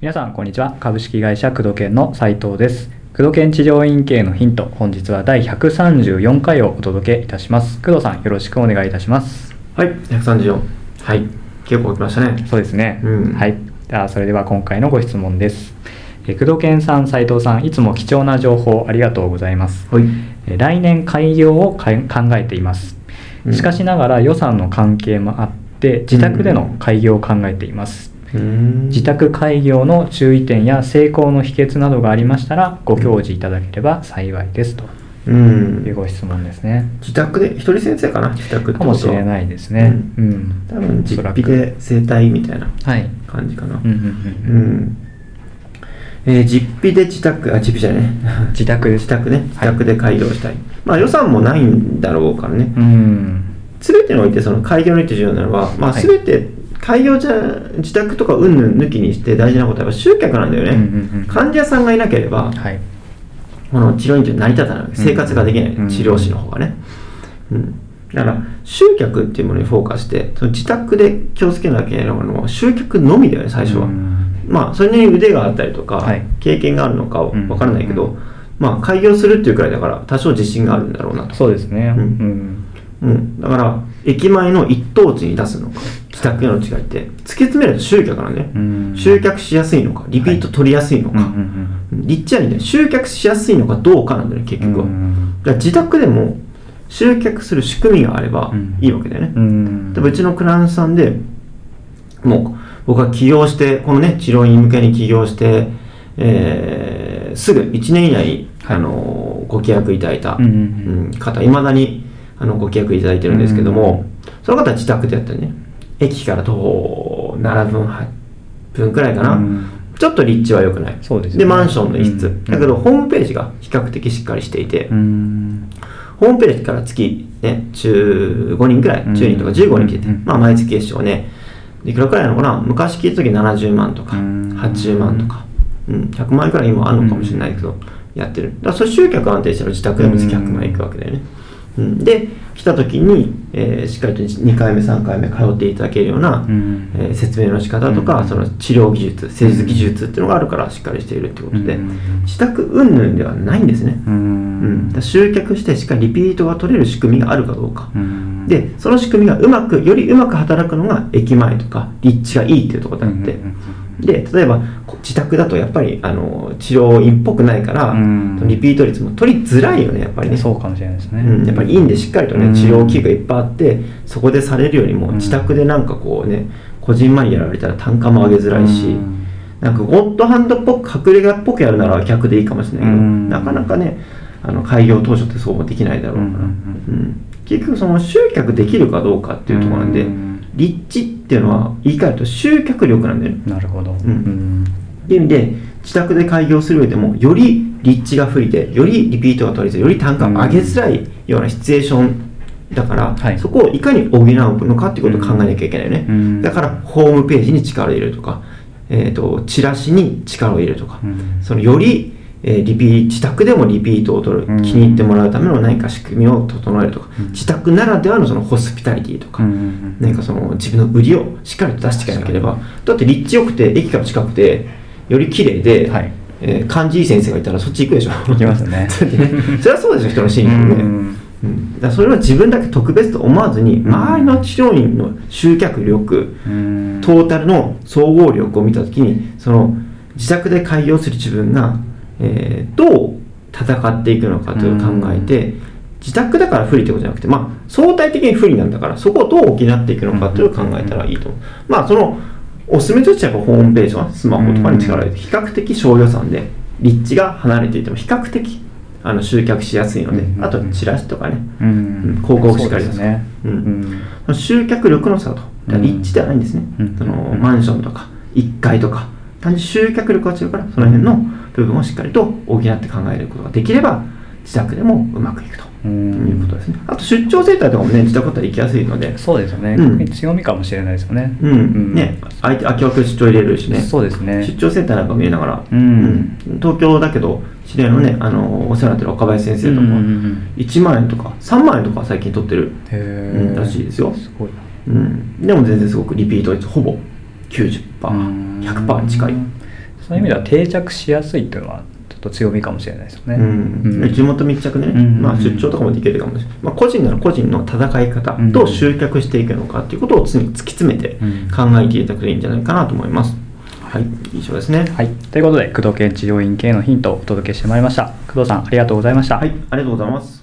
皆さんこんにちは。株式会社工藤研の斉藤です。工藤研治療院系のヒント本日は第134回をお届けいたします。工藤さんよろしくお願いいたします。はい、134。はい、結構来ましたね。そうですね、うん。はい。ではそれでは今回のご質問です。え工藤研さん斉藤さんいつも貴重な情報ありがとうございます。はい。え来年開業を考えていますうんしかしながら予算の関係もあって自宅での開業を考えています、うん自宅開業の注意点や成功の秘訣などがありましたらご教示いただければ幸いですとうんいうご質問ですね。自宅で、一人先生かな？自宅かもしれないですね。ううんん。多分、実費で生体みたいなはい。感じかな。うんうんうんううん。ん。えー実費で自宅、あ、実費じゃね。自宅です。自宅ね。自宅で開業したい。まあ予算もないんだろうからね。うん。すべてにおいてその開業において重要なのは、まあ、はいすべて開業じゃ自宅とか云々抜きにして大事なことは集客なんだよね、うんうんうん患者さんがいなければ、はい。この治療院って成り立たない生活ができない、うん治療師の方がね、うん、だから集客っていうものにフォーカスしてその自宅で気をつけなきゃいけないのは集客のみだよね最初は、うんまあそれに腕があったりとか、はい。経験があるのかわうん。からないけど、うん。まあ開業するっていうくらいだから多少自信があるんだろうなと。そうですね。ううん。ん。うん、だから駅前の一等地に出すのか自宅への違いって突き詰めると集客なんだよ、うん。集客しやすいのかリピート取りやすいのか、立地はね集客しやすいのかどうかなんだよね結うん。局は、うん。だから自宅でも集客する仕組みがあればうん。いいわけだよね、うん。でうちのクライアントさんでもう僕は起業してこのね治療院向けに起業して、えーすぐ1年以内あのご契約いただいた、うん方いまだにあのご契約いただいてるんですけども、その方は自宅でやったりね駅から徒歩7分8分くらいかな、うんちょっと立地は良くない。そうですよね。マンションの一室、うんだけどホームページが比較的しっかりしていて、うん。ホームページから月、ね、15人くらい、うん10人とか15人来てて、うん。まあ、毎月月賞ね、いくらくらいなのかな、昔聞いた時70万とか、うん。80万とか、うん、100万円くらい今あるのかもしれないけど、やってる。だからそれ集客安定したら自宅でも月100万円いくわけだよね。うん、で、来た時に、えーしっかりと2回目、3回目通っていただけるような、うん。えー説明の仕方とか、うん。その治療技術、施術技術っていうのがあるからしっかりしているってことで、うん。自宅云々ではないんですね。ううん、集客してしっかりリピートが取れる仕組みがあるかどうか、うん。でその仕組みがうまくよりうまく働くのが駅前とか立地がいいっていうところであって、で例えばこ自宅だとやっぱりあの治療院っぽくないから、うん。リピート率も取りづらいよねやっぱりね。そうかもしれないですね。うん、やっぱり院でしっかりとね、うん。治療器具がいっぱいあってそこでされるよりもうん。自宅でなんかこうねこじんまりやられたら単価も上げづらいし、うん。なんかゴッドハンドっぽく隠れ家っぽくやるなら客でいいかもしれないけど、うん。なかなかねあの開業当初ってそうもできないだろうから、うん。結局その集客できるかどうかっていうところなんで、うん。立地っていうのは言い換えると集客力なんだよね。なるほど。うん。ん。っていう意味で自宅で開業する上でもより立地が不利でよりリピートが取りづらいより単価を上げづらいようなシチュエーションだから、はい。そこをいかに補うのかっていうことを考えなきゃいけないよね、うん。だからホームページに力を入れるとか、えー、とチラシに力を入れるとか、うん。そのより、えーリピ自宅でもリピートを取る、うん。気に入ってもらうための何か仕組みを整えるとか、うん。自宅ならではのそのホスピタリティとか、うんうん何かその自分の売りをしっかりと出していかなければだって立地良くて駅から近くてより綺麗で、はい。えー感じいい先生がいたらそっち行くでしょ。行きますよね それはそうでしょ人の心理もね、うんうんだそれは自分だけ特別と思わずにん。周りの治療院の集客力、うん。トータルの総合力を見たときにその自宅で開業する自分が、えーどう戦っていくのかという考えて、自宅だから不利ってことじゃなくて、まあ、相対的に不利なんだからそこをどう補っていくのかという考えたらいいと。思う、まあそのおすすめとしてはホームページはスマホとかに力を入れて比較的小予算で立地が離れていても比較的あの集客しやすいので、うん。あとチラシとかね、うん。うん。広告しっかりそうですね。うん。集客力の差と、立地ではないんですね、うん。そのうんマンションとか1階とか、単に集客力が強いから、その辺の部分をしっかりと補って考えることができれば、自宅でもうまくいくとういうことですね。あと出張センターとかもね、自宅だったら行きやすいので、そうですよね。うん。強みかもしれないですよね。うん、ね、相手、空き枠出張入れるしね、そうですね。出張センターなんか見えながら、うん。東京だけど、知り合いのねあのお世話になってる若林先生とか。うんうんうん1万円とか3万円とか最近取ってる、らしいですよ。すごいな。うん、でも全然すごくリピート率ほぼ 90%100% に近い、そういう意味では定着しやすいっていうのはちょっと強みかもしれないですよね。うん。うん。地元密着ね、うん。まあ、出張とかもできるかもしれない、まあ、個人なら個人の戦い方、うん。どう集客していくのかっていうことを常に突き詰めてうん。考えていただくといいんじゃないかなと思います、はい。以上ですね。はい、ということで工藤研治療院系のヒントをお届けしてまいりました。工藤さんありがとうございました、はい、ありがとうございます